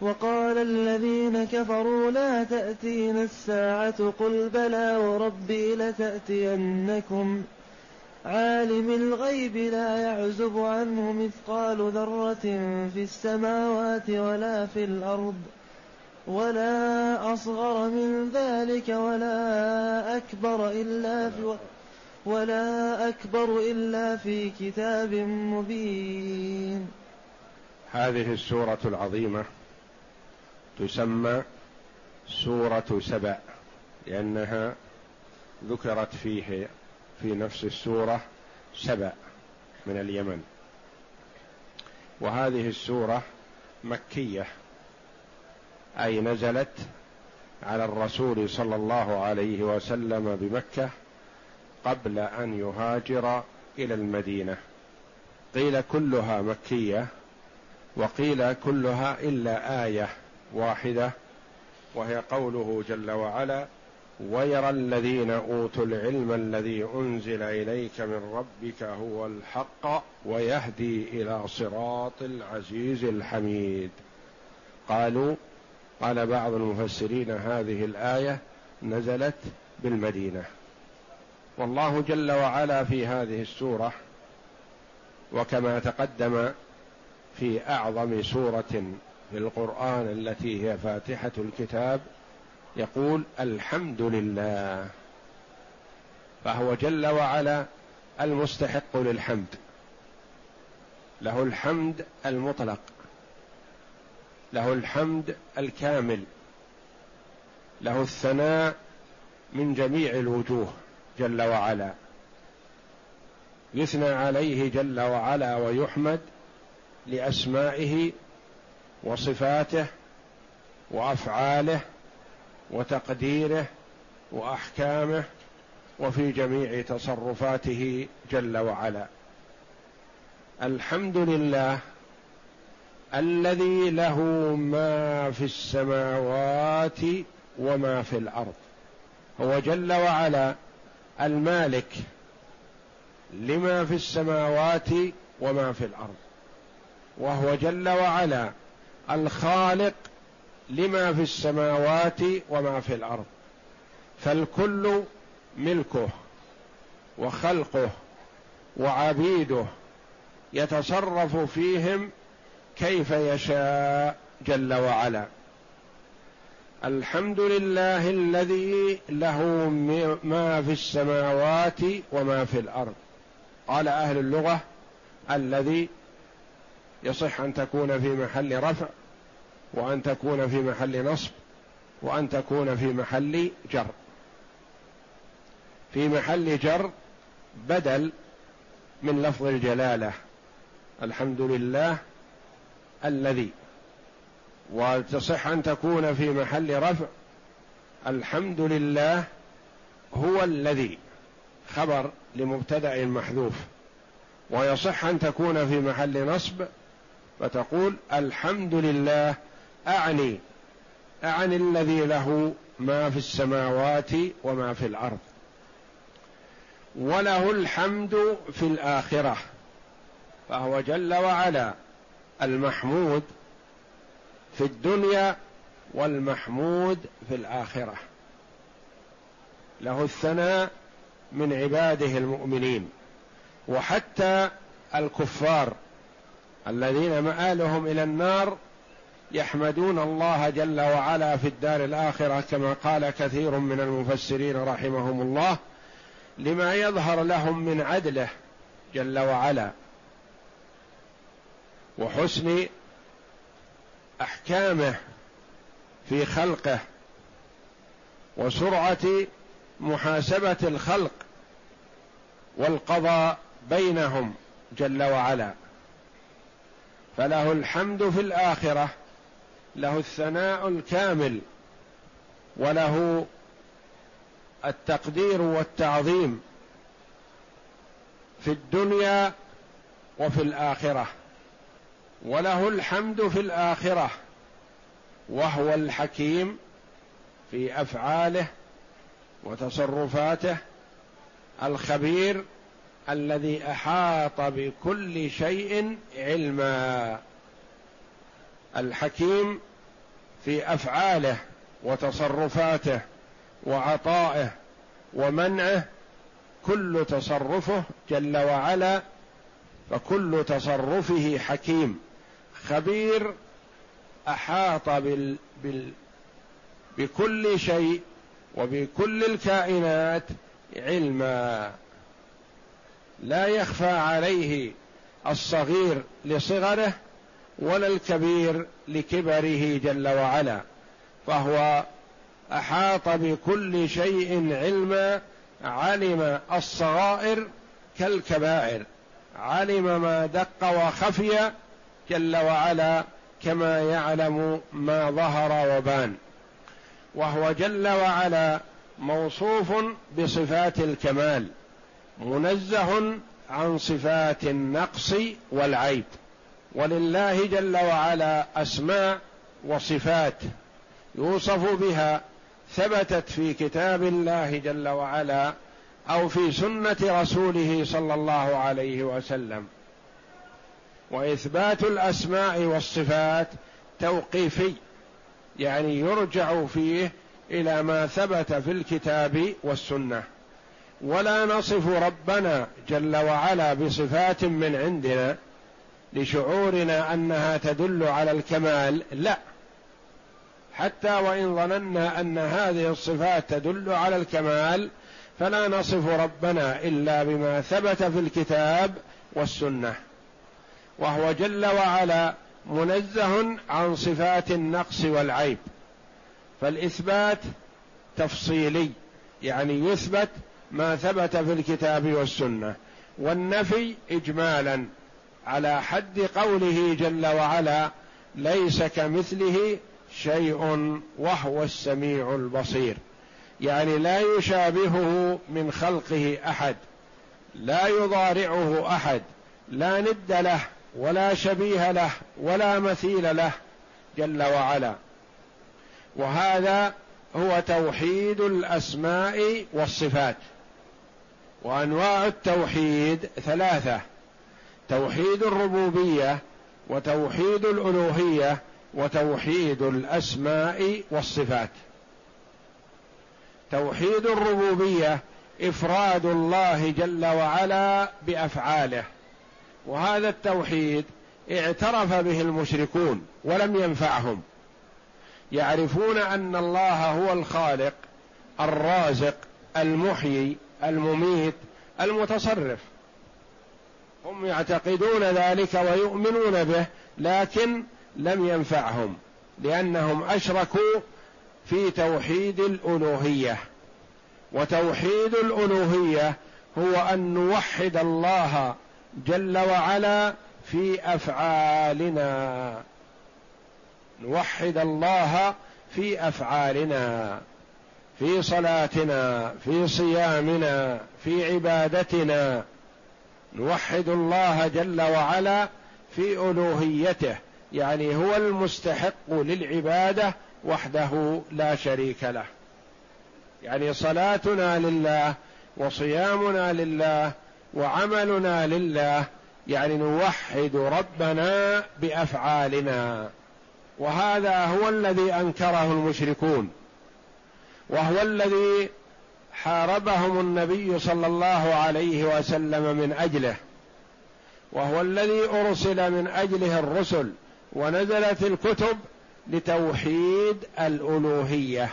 وقال الذين كفروا لا تأتين الساعة قل بلى وربي لتأتينكم. عالم الغيب لا يعزب عنه مثقال ذرة في السماوات ولا في الأرض ولا أصغر من ذلك ولا أكبر إلا في ولا أكبر إلا في كتاب مبين. هذه السورة العظيمة تسمى سورة سبأ لأنها ذكرت فيه في نفس السورة سبأ من اليمن. وهذه السورة مكية أي نزلت على الرسول صلى الله عليه وسلم بمكة قبل أن يهاجر إلى المدينة. قيل كلها مكية وقيل كلها إلا آية. واحدة وهي قوله جل وعلا ويرى الذين أوتوا العلم الذي أنزل إليك من ربك هو الحق ويهدي إلى صراط العزيز الحميد. قالوا قال بعض المفسرين هذه الآية نزلت بالمدينة. والله جل وعلا في هذه السورة وكما تقدم في أعظم سورة في القرآن التي هي فاتحة الكتاب يقول الحمد لله فهو جل وعلا المستحق للحمد له الحمد المطلق له الحمد الكامل له الثناء من جميع الوجوه جل وعلا يثنى عليه جل وعلا ويحمد لأسمائه وصفاته وأفعاله وتقديره وأحكامه وفي جميع تصرفاته جل وعلا. الحمد لله الذي له ما في السماوات وما في الأرض. هو جل وعلا المالك لما في السماوات وما في الأرض. وهو جل وعلا الخالق لما في السماوات وما في الأرض فالكل ملكه وخلقه وعبيده يتصرف فيهم كيف يشاء جل وعلا. الحمد لله الذي له ما في السماوات وما في الأرض. قال أهل اللغة الذي يصح أن تكون في محل رفع وأن تكون في محل نصب وأن تكون في محل جر. في محل جر بدل من لفظ الجلالة الحمد لله الذي. وتصح أن تكون في محل رفع الحمد لله هو الذي. خبر لمبتدأ محذوف. ويصح أن تكون في محل نصب فتقول الحمد لله أعني أعني الذي له ما في السماوات وما في الأرض وله الحمد في الآخرة فهو جل وعلا المحمود في الدنيا والمحمود في الآخرة. له الثناء من عباده المؤمنين وحتى الكفار الذين مآلهم إلى النار يحمدون الله جل وعلا في الدار الآخرة كما قال كثير من المفسرين رحمهم الله لما يظهر لهم من عدله جل وعلا. وحسن أحكامه في خلقه وسرعة محاسبة الخلق والقضاء بينهم جل وعلا. فله الحمد في الآخرة له الثناء الكامل وله التقدير والتعظيم في الدنيا وفي الآخرة وله الحمد في الآخرة وهو الحكيم في أفعاله وتصرفاته الخبير الذي أحاط بكل شيء علما. الحكيم في أفعاله وتصرفاته وعطائه ومنعه كل تصرفه جل وعلا فكل تصرفه حكيم. خبير أحاط بال بال بكل شيء وبكل الكائنات علما. لا يخفى عليه الصغير لصغره ولا الكبير لكبره جل وعلا فهو أحاط بكل شيء علما علم الصغائر كالكبائر علم ما دق وخفي جل وعلا كما يعلم ما ظهر وبان وهو جل وعلا موصوف بصفات الكمال. منزه عن صفات النقص والعيب. ولله جل وعلا أسماء وصفات يوصف بها ثبتت في كتاب الله جل وعلا أو في سنة رسوله صلى الله عليه وسلم. وإثبات الأسماء والصفات توقيفي يعني يرجع فيه إلى ما ثبت في الكتاب والسنة. ولا نصف ربنا جل وعلا بصفات من عندنا لشعورنا أنها تدل على الكمال لا. حتى وإن ظننا أن هذه الصفات تدل على الكمال فلا نصف ربنا إلا بما ثبت في الكتاب والسنة. وهو جل وعلا منزه عن صفات النقص والعيب. فالإثبات تفصيلي يعني يثبت ما ثبت في الكتاب والسنة والنفي اجمالا على حد قوله جل وعلا ليس كمثله شيء وهو السميع البصير. يعني لا يشابهه من خلقه أحد لا يضارعه أحد لا ند له ولا شبيه له ولا مثيل له جل وعلا. وهذا هو توحيد الأسماء والصفات. وأنواع التوحيد ثلاثة توحيد الربوبية وتوحيد الألوهية وتوحيد الأسماء والصفات. توحيد الربوبية إفراد الله جل وعلا بأفعاله. وهذا التوحيد اعترف به المشركون ولم ينفعهم. يعرفون أن الله هو الخالق الرازق المحيي المميت المتصرف. هم يعتقدون ذلك ويؤمنون به لكن لم ينفعهم لأنهم أشركوا في توحيد الألوهية. وتوحيد الألوهية هو أن نوحد الله جل وعلا في أفعالنا. نوحد الله في أفعالنا. في صلاتنا في صيامنا في عبادتنا. نوحد الله جل وعلا في ألوهيته يعني هو المستحق للعبادة وحده لا شريك له. يعني صلاتنا لله وصيامنا لله وعملنا لله يعني نوحد ربنا بأفعالنا. وهذا هو الذي أنكره المشركون. وهو الذي حاربهم النبي صلى الله عليه وسلم من أجله. وهو الذي أرسل من أجله الرسل ونزلت الكتب لتوحيد الألوهية.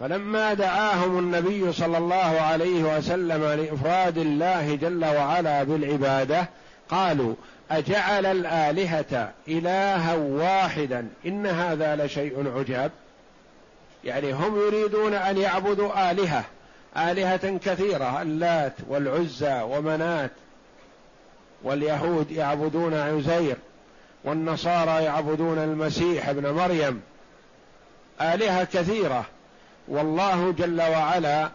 فلما دعاهم النبي صلى الله عليه وسلم لإفراد الله جل وعلا بالعبادة قالوا أجعل الآلهة إلها واحدا. إن هذا لشيء عجاب. يعني هم يريدون أن يعبدوا آلهة آلهة كثيرة اللات والعزى ومنات واليهود يعبدون عزير والنصارى يعبدون المسيح ابن مريم. آلهة كثيرة. والله جل وعلا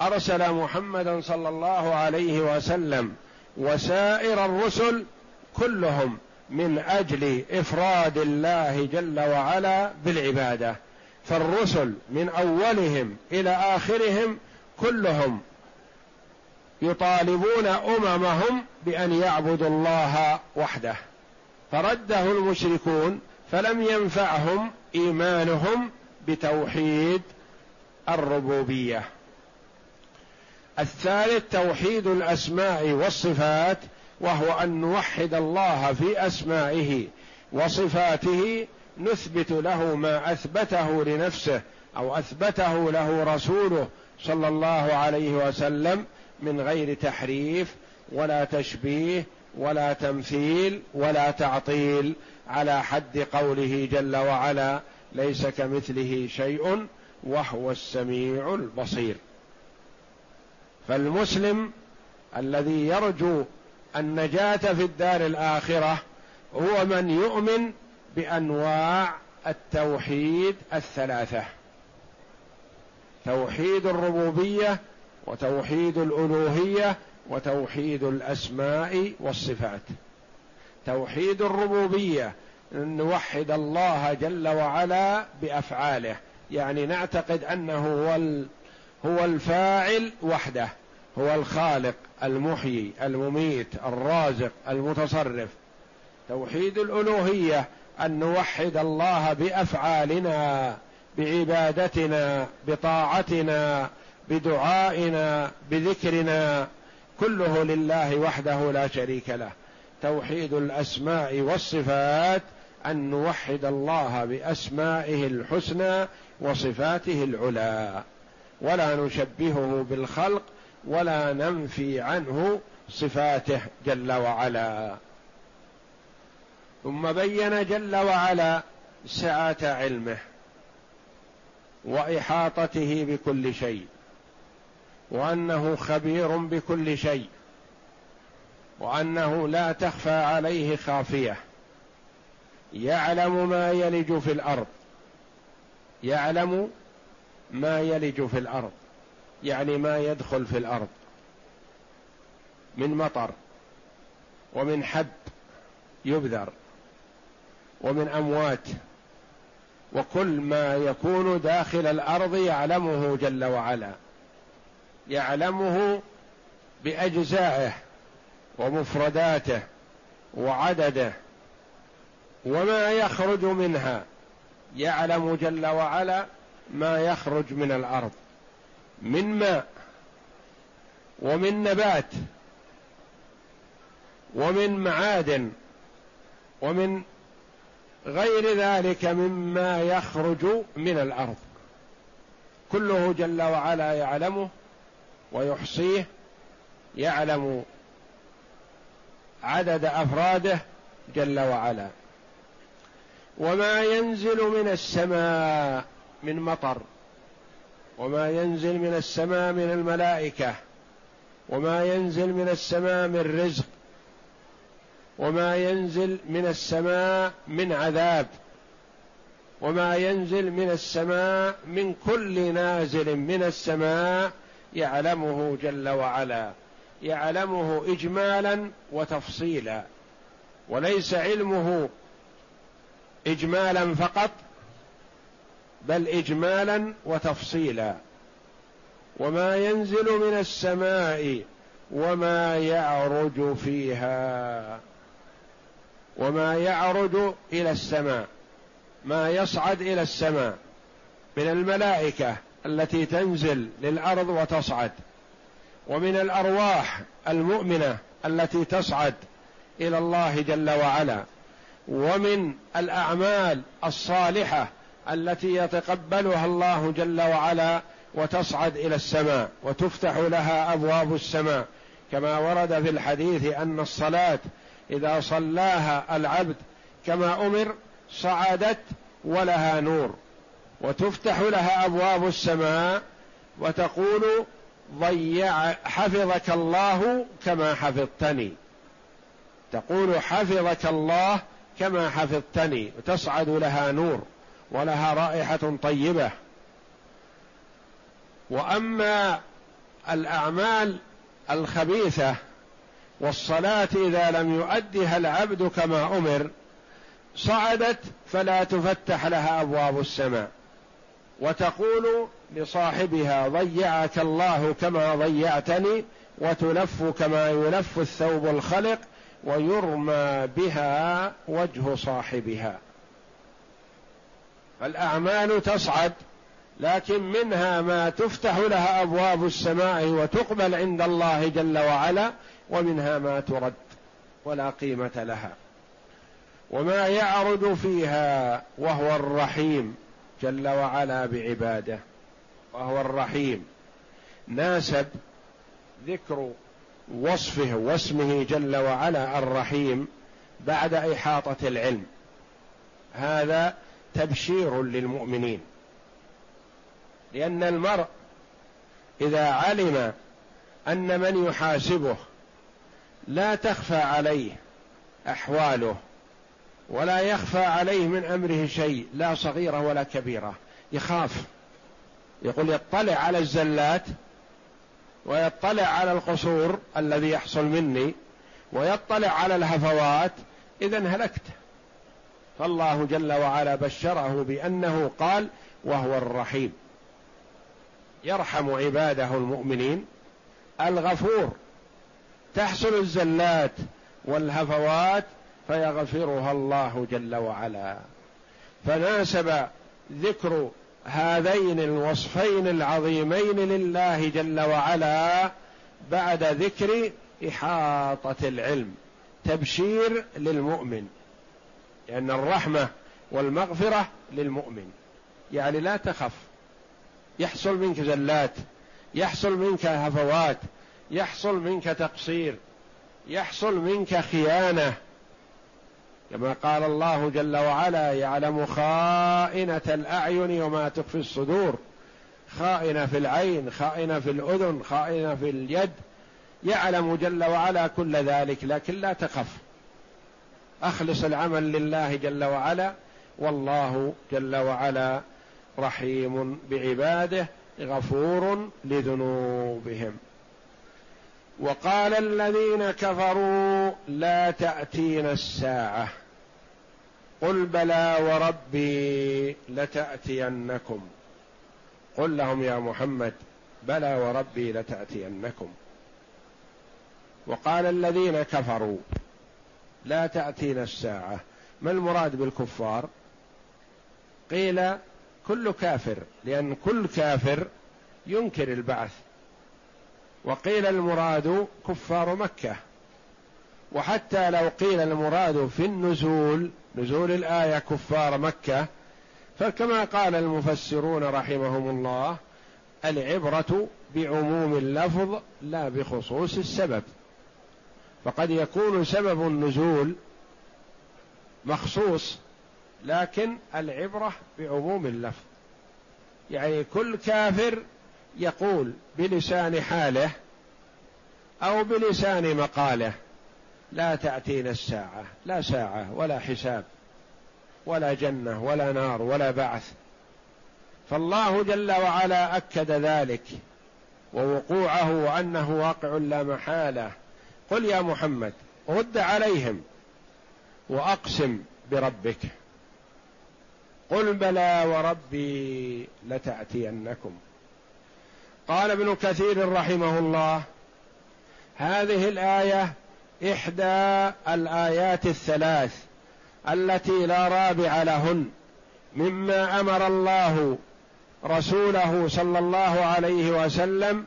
أرسل محمدا صلى الله عليه وسلم وسائر الرسل كلهم من أجل إفراد الله جل وعلا بالعبادة. فالرسل من أولهم إلى آخرهم كلهم يطالبون أممهم بأن يعبدوا الله وحده. فرده المشركون فلم ينفعهم إيمانهم بتوحيد الربوبية. الثالث توحيد الأسماء والصفات وهو أن نوحد الله في أسمائه وصفاته نثبت له ما أثبته لنفسه أو أثبته له رسوله صلى الله عليه وسلم من غير تحريف ولا تشبيه ولا تمثيل ولا تعطيل على حد قوله جل وعلا ليس كمثله شيء وهو السميع البصير. فالمسلم الذي يرجو النجاة في الدار الآخرة هو من يؤمن بأنواع التوحيد الثلاثة توحيد الربوبية وتوحيد الألوهية وتوحيد الأسماء والصفات. توحيد الربوبية نوحد الله جل وعلا بأفعاله يعني نعتقد أنه هو هو الفاعل وحده هو الخالق المحيي المميت الرازق المتصرف. توحيد الألوهية أن نوحد الله بأفعالنا بعبادتنا بطاعتنا بدعائنا بذكرنا كله لله وحده لا شريك له. توحيد الأسماء والصفات أن نوحد الله بأسمائه الحسنى وصفاته العلى. ولا نشبهه بالخلق ولا ننفي عنه صفاته جل وعلا. ثم بين جل وعلا سعة علمه وإحاطته بكل شيء وأنه خبير بكل شيء وأنه لا تخفى عليه خافية. يعلم ما يلج في الأرض. يعلم ما يلج في الأرض. يعني ما يدخل في الأرض. من مطر ومن حب يبذر. ومن أموات وكل ما يكون داخل الأرض يعلمه جل وعلا يعلمه بأجزائه ومفرداته وعدده وما يخرج منها يعلم جل وعلا ما يخرج من الأرض من ماء ومن نبات ومن معادن ومن غير ذلك مما يخرج من الأرض. كله جل وعلا يعلمه ويحصيه يعلم عدد أفراده جل وعلا. وما ينزل من السماء من مطر وما ينزل من السماء من الملائكة وما ينزل من السماء من رزق وما ينزل من السماء من عذاب وما ينزل من السماء من كل نازل من السماء يعلمه جل وعلا يعلمه اجمالا وتفصيلا وليس علمه اجمالا فقط بل اجمالا وتفصيلا. وما ينزل من السماء وما يعرج فيها. وما يعرج إلى السماء ما يصعد إلى السماء من الملائكة التي تنزل للأرض وتصعد ومن الأرواح المؤمنة التي تصعد إلى الله جل وعلا ومن الأعمال الصالحة التي يتقبلها الله جل وعلا وتصعد إلى السماء وتفتح لها أبواب السماء. كما ورد في الحديث أن الصلاة إذا صلاها العبد كما أمر صعدت ولها نور وتفتح لها أبواب السماء وتقول ضيع حفظك الله كما حفظتني. تقول حفظك الله كما حفظتني وتصعد لها نور ولها رائحة طيبة. وأما الأعمال الخبيثة والصلاة إذا لم يؤدها العبد كما أمر صعدت فلا تفتح لها أبواب السماء. وتقول لصاحبها ضيعك الله كما ضيعتني وتلف كما يلف الثوب الخلق ويرمى بها وجه صاحبها. فالأعمال تصعد لكن منها ما تفتح لها أبواب السماء وتقبل عند الله جل وعلا ومنها ما ترد ولا قيمة لها. وما يعرج فيها وهو الرحيم جل وعلا بعباده وهو الرحيم. ناسب ذكر وصفه واسمه جل وعلا الرحيم بعد إحاطة العلم. هذا تبشير للمؤمنين. لأن المرء إذا علم أن من يحاسبه لا تخفى عليه أحواله ولا يخفى عليه من أمره شيء لا صغيرة ولا كبيرة يخاف. يقول يطلع على الزلات ويطلع على القصور الذي يحصل مني ويطلع على الهفوات اذا هلكت. فالله جل وعلا بشره بأنه قال وهو الرحيم. يرحم عباده المؤمنين الغفور. تحصل الزلات والهفوات فيغفرها الله جل وعلا. فناسب ذكر هذين الوصفين العظيمين لله جل وعلا بعد ذكر إحاطة العلم تبشير للمؤمن لأن الرحمة والمغفرة للمؤمن. يعني لا تخف يحصل منك زلات يحصل منك هفوات يحصل منك تقصير يحصل منك خيانة. كما قال الله جل وعلا يعلم خائنة الأعين وما تخفي الصدور. خائنة في العين خائنة في الأذن خائنة في اليد. يعلم جل وعلا كل ذلك لكن لا تخف. أخلص العمل لله جل وعلا والله جل وعلا رحيم بعباده غفور لذنوبهم. وقال الذين كفروا لا تأتينا الساعة. قل بلى وربي لتأتينكم. قل لهم يا محمد بلى وربي لتأتينكم. وقال الذين كفروا لا تأتينا الساعة. ما المراد بالكفار؟ قيل كل كافر لأن كل كافر ينكر البعث. وقيل المراد كفار مكة. وحتى لو قيل المراد في النزول نزول الآية كفار مكة فكما قال المفسرون رحمهم الله العبرة بعموم اللفظ لا بخصوص السبب. فقد يكون سبب النزول مخصوص لكن العبرة بعموم اللفظ. يعني كل كافر يقول بلسان حاله أو بلسان مقاله لا تأتينا الساعة لا ساعة ولا حساب ولا جنة ولا نار ولا بعث. فالله جل وعلا أكد ذلك ووقوعه وانه واقع لا محالة. قل يا محمد رد عليهم وأقسم بربك. قل بلى وربي لتأتينكم. قال ابن كثير رحمه الله هذه الآية إحدى الآيات الثلاث التي لا رابع لهن مما أمر الله رسوله صلى الله عليه وسلم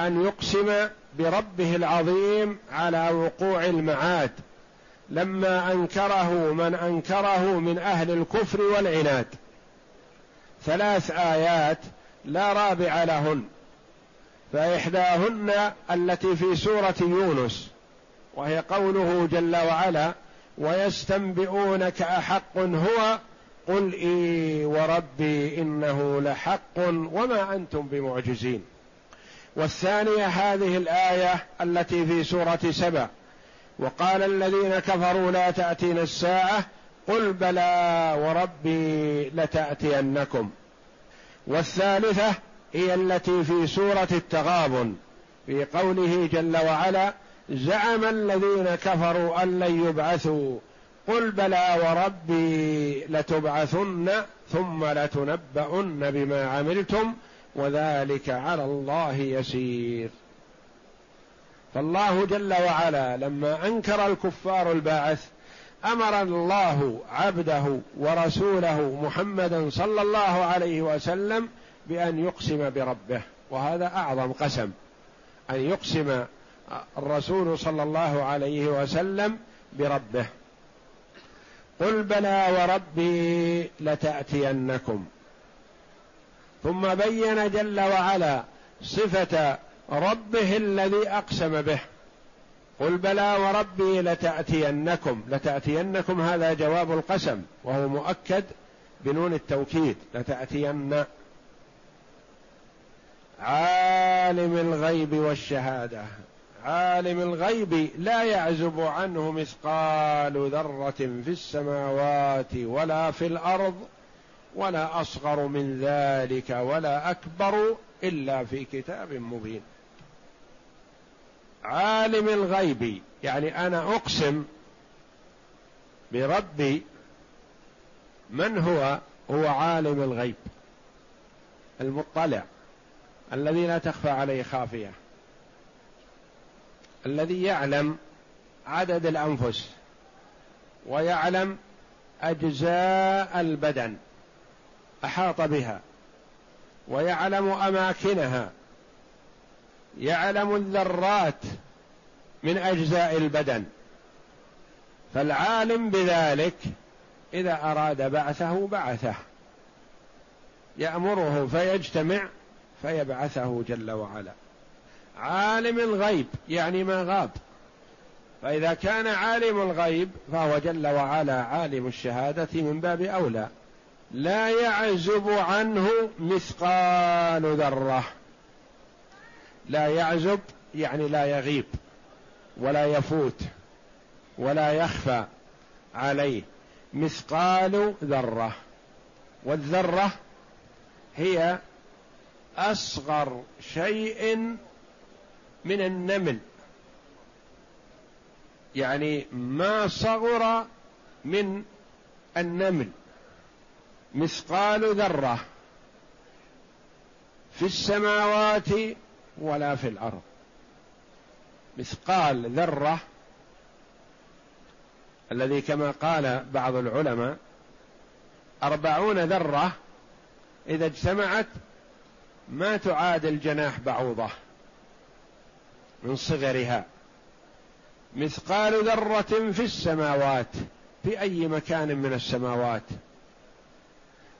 أن يقسم بربه العظيم على وقوع المعاد لما أنكره من أنكره من أهل الكفر والعناد. ثلاث آيات لا رابع لهن. فإحداهن التي في سورة يونس وهي قوله جل وعلا ويستنبئونك أحق هو قل إي وربي إنه لحق وما أنتم بمعجزين. والثانية هذه الآية التي في سورة سبع وقال الذين كفروا لا تأتينا الساعة قل بلى وربي لتأتينكم. والثالثة هي التي في سورة التغابن في قوله جل وعلا زعم الذين كفروا أن لن يبعثوا قل بلى وربي لتبعثن ثم لتنبؤن بما عملتم وذلك على الله يسير. فالله جل وعلا لما أنكر الكفار الباعث أمر الله عبده ورسوله محمدا صلى الله عليه وسلم بأن يقسم بربه وهذا أعظم قسم أن يقسم الرسول صلى الله عليه وسلم بربه. قل بلى وربي لتأتينكم. ثم بين جل وعلا صفة ربه الذي أقسم به. قل بلى وربي لتأتينكم. لتأتينكم هذا جواب القسم وهو مؤكد بنون التوكيد. لتأتين عالم الغيب والشهادة. عالم الغيب لا يعزب عنه مثقال ذرة في السماوات ولا في الأرض ولا أصغر من ذلك ولا أكبر إلا في كتاب مبين. عالم الغيب يعني أنا أقسم بربي من هو؟ هو عالم الغيب المطلع. الذي لا تخفى عليه خافية. الذي يعلم عدد الأنفس ويعلم أجزاء البدن أحاط بها ويعلم أماكنها يعلم الذرات من أجزاء البدن. فالعالم بذلك إذا أراد بعثه بعثه. يأمره فيجتمع فيبعثه جل وعلا. عالم الغيب يعني ما غاب. فإذا كان عالم الغيب فهو جل وعلا عالم الشهادة من باب أولى. لا يعزب عنه مثقال ذرة. لا يعزب يعني لا يغيب ولا يفوت ولا يخفى عليه. مثقال ذرة. والذرة هي أصغر شيء من النمل. يعني ما صغر من النمل. مثقال ذرة في السماوات ولا في الأرض. مثقال ذرة الذي كما قال بعض العلماء أربعون ذرة إذا اجتمعت ما تعادل جناح بعوضة من صغرها مثقال ذرة في السماوات في أي مكان من السماوات؟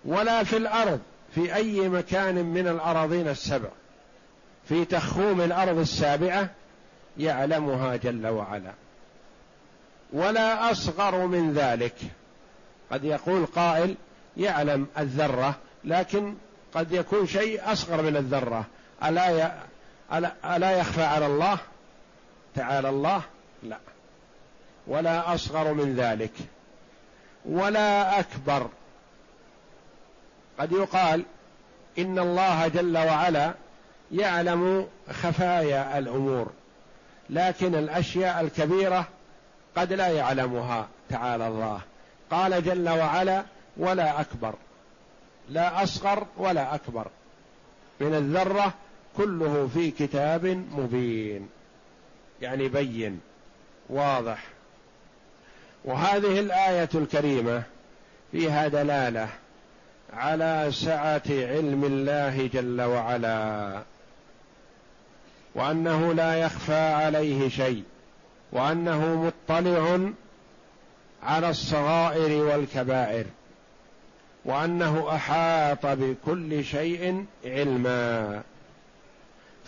ولا في الأرض في أي مكان من الأراضين السبع؟ في تخوم الأرض السابعة يعلمها جل وعلا. ولا أصغر من ذلك. قد يقول قائل يعلم الذرة لكن قد يكون شيء أصغر من الذرة. ألا ألا يخفى على الله؟ تعالى الله؟ لا. ولا أصغر من ذلك. ولا أكبر. قد يقال إن الله جل وعلا يعلم خفايا الأمور لكن الأشياء الكبيرة قد لا يعلمها تعالى الله. قال جل وعلا ولا أكبر. لا أصغر ولا أكبر. من الذرة كله في كتاب مبين. يعني بين واضح. وهذه الآية الكريمة فيها دلالة على سعة علم الله جل وعلا وأنه لا يخفى عليه شيء وأنه مطلع على الصغائر والكبائر. وأنه أحاط بكل شيء علما.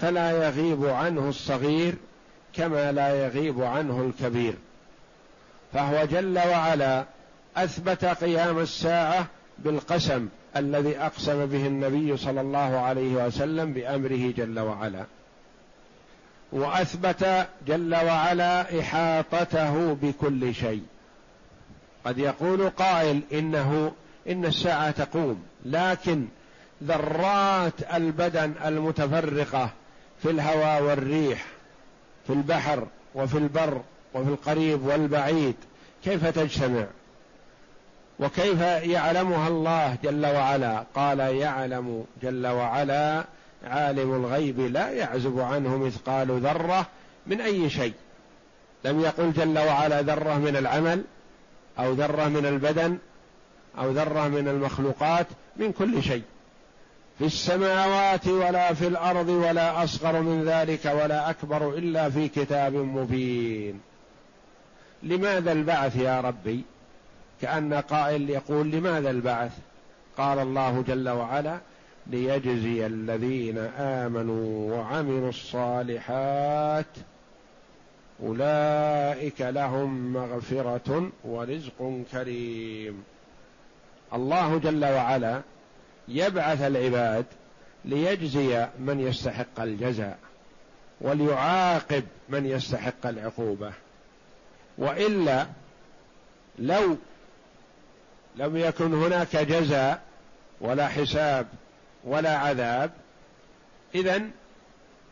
فلا يغيب عنه الصغير كما لا يغيب عنه الكبير. فهو جل وعلا أثبت قيام الساعة بالقسم الذي أقسم به النبي صلى الله عليه وسلم بأمره جل وعلا. وأثبت جل وعلا إحاطته بكل شيء. قد يقول قائل إنه إن الساعة تقوم. لكن ذرات البدن المتفرقة في الهواء والريح في البحر وفي البر وفي القريب والبعيد كيف تجتمع؟ وكيف يعلمها الله جل وعلا؟ قال يعلم جل وعلا عالم الغيب لا يعزب عنه مثقال ذرة من أي شيء. لم يقل جل وعلا ذرة من العمل أو ذرة من البدن أو ذرة من المخلوقات من كل شيء. في السماوات ولا في الأرض ولا أصغر من ذلك ولا أكبر إلا في كتاب مبين. لماذا البعث يا ربي؟ كأن قائل يقول لماذا البعث؟ قال الله جل وعلا ليجزي الذين آمنوا وعملوا الصالحات أولئك لهم مغفرة ورزق كريم. الله جل وعلا يبعث العباد ليجزي من يستحق الجزاء وليعاقب من يستحق العقوبة. وإلا لو لم يكن هناك جزاء ولا حساب ولا عذاب اذا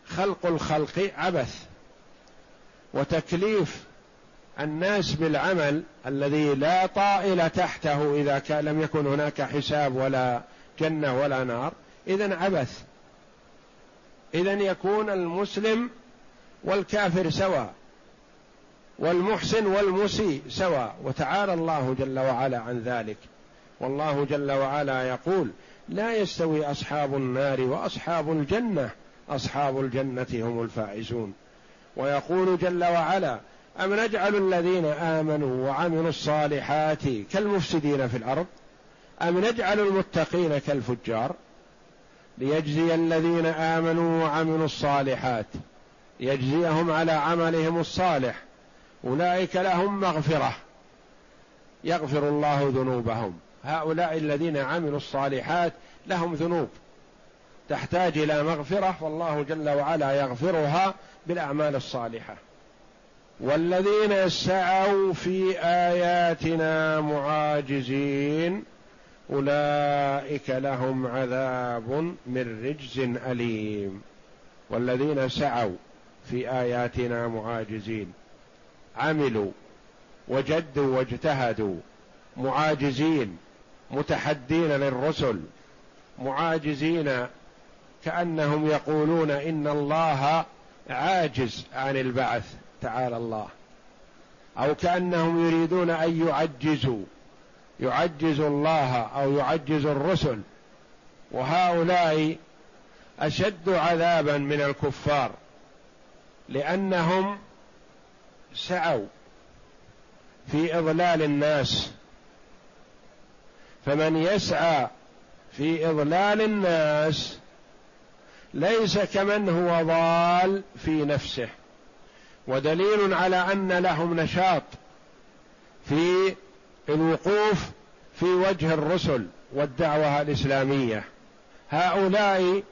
خلق الخلق عبث وتكليف الناس بالعمل الذي لا طائل تحته إذا كان لم يكن هناك حساب ولا جنة ولا نار اذا عبث. اذا يكون المسلم والكافر سواء والمحسن والمسيء سواء. وتعالى الله جل وعلا عن ذلك. والله جل وعلا يقول لا يستوي أصحاب النار وأصحاب الجنة أصحاب الجنة هم الفائزون. ويقول جل وعلا أم نجعل الذين آمنوا وعملوا الصالحات كالمفسدين في الأرض؟ أم نجعل المتقين كالفجار؟ ليجزي الذين آمنوا وعملوا الصالحات. يجزيهم على عملهم الصالح. أولئك لهم مغفرة. يغفر الله ذنوبهم. هؤلاء الذين عملوا الصالحات لهم ذنوب. تحتاج إلى مغفرة والله جل وعلا يغفرها بالأعمال الصالحة. والذين سعوا في آياتنا معاجزين أولئك لهم عذاب من رجز أليم. والذين سعوا في آياتنا معاجزين. عملوا وجدوا واجتهدوا. معاجزين متحدين للرسل. معاجزين كأنهم يقولون إن الله عاجز عن البعث. تعالى الله. أو كأنهم يريدون أن يعجزوا. يعجز الله أو يعجز الرسل. وهؤلاء أشد عذابا من الكفار. لأنهم سعوا في إضلال الناس. فمن يسعى في إضلال الناس ليس كمن هو ضال في نفسه. ودليل على أن لهم نشاط في الوقوف في وجه الرسل والدعوة الإسلامية. هؤلاء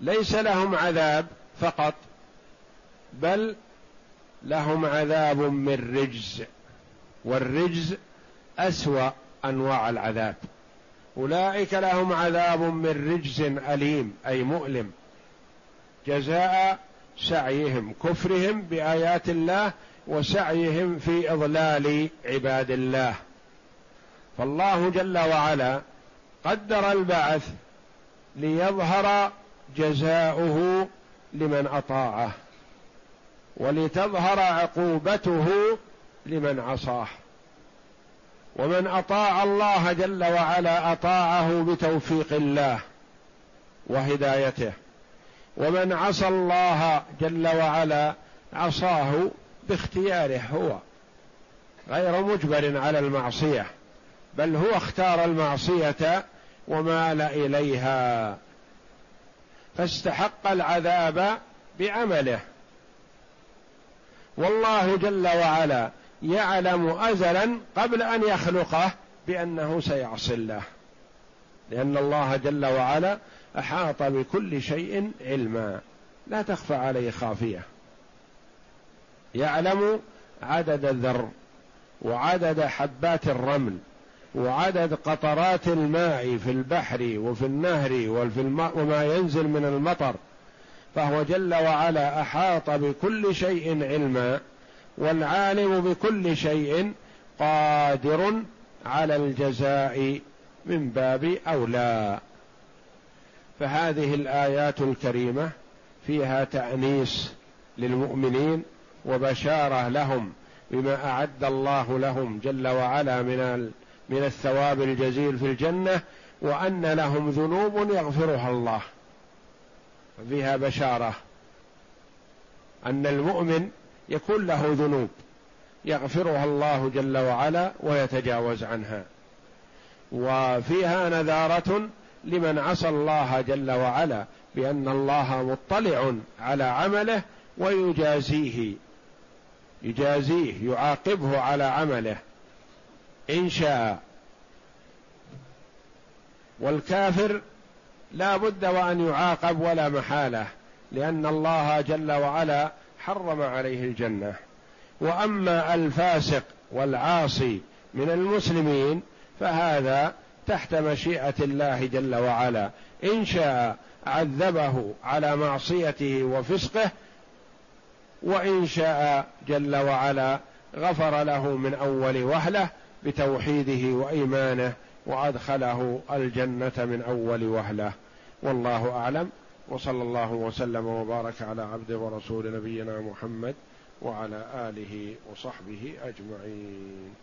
ليس لهم عذاب فقط بل لهم عذاب من رجز والرجز أسوأ أنواع العذاب. أولئك لهم عذاب من رجز أليم أي مؤلم. جزاء سعيهم كفرهم بآيات الله وسعيهم في إضلال عباد الله. فالله جل وعلا قدر البعث ليظهر جزاؤه لمن أطاعه ولتظهر عقوبته لمن عصاه. ومن أطاع الله جل وعلا أطاعه بتوفيق الله وهدايته. ومن عصى الله جل وعلا عصاه باختياره هو. غير مجبر على المعصية بل هو اختار المعصية ومال إليها. فاستحق العذاب بعمله. والله جل وعلا يعلم ازلا قبل أن يخلقه بأنه سيعصي الله. لأن الله جل وعلا أحاط بكل شيء علما. لا تخفى عليه خافية. يعلم عدد الذر وعدد حبات الرمل وعدد قطرات الماء في البحر وفي النهر وفي وما ينزل من المطر. فهو جل وعلا أحاط بكل شيء علما والعالم بكل شيء قادر على الجزاء من باب أولى. فهذه الآيات الكريمة فيها تأنيس للمؤمنين وبشارة لهم بما أعد الله لهم جل وعلا من من الثواب الجزيل في الجنة وأن لهم ذنوب يغفرها الله. فيها بشارة. أن المؤمن يكون له ذنوب يغفرها الله جل وعلا ويتجاوز عنها. وفيها نذارة لمن عصى الله جل وعلا بأن الله مطلع على عمله ويجازيه يجازيه يعاقبه على عمله إن شاء. والكافر لا بد وأن يعاقب ولا محالة لأن الله جل وعلا حرم عليه الجنة. وأما الفاسق والعاصي من المسلمين فهذا تحت مشيئة الله جل وعلا. إن شاء عذبه على معصيته وفسقه وإن شاء جل وعلا غفر له من أول وهلة بتوحيده وإيمانه وأدخله الجنة من أول وهلة. والله أعلم. وصلى الله وسلم وبارك على عبد ورسول نبينا محمد وعلى آله وصحبه أجمعين.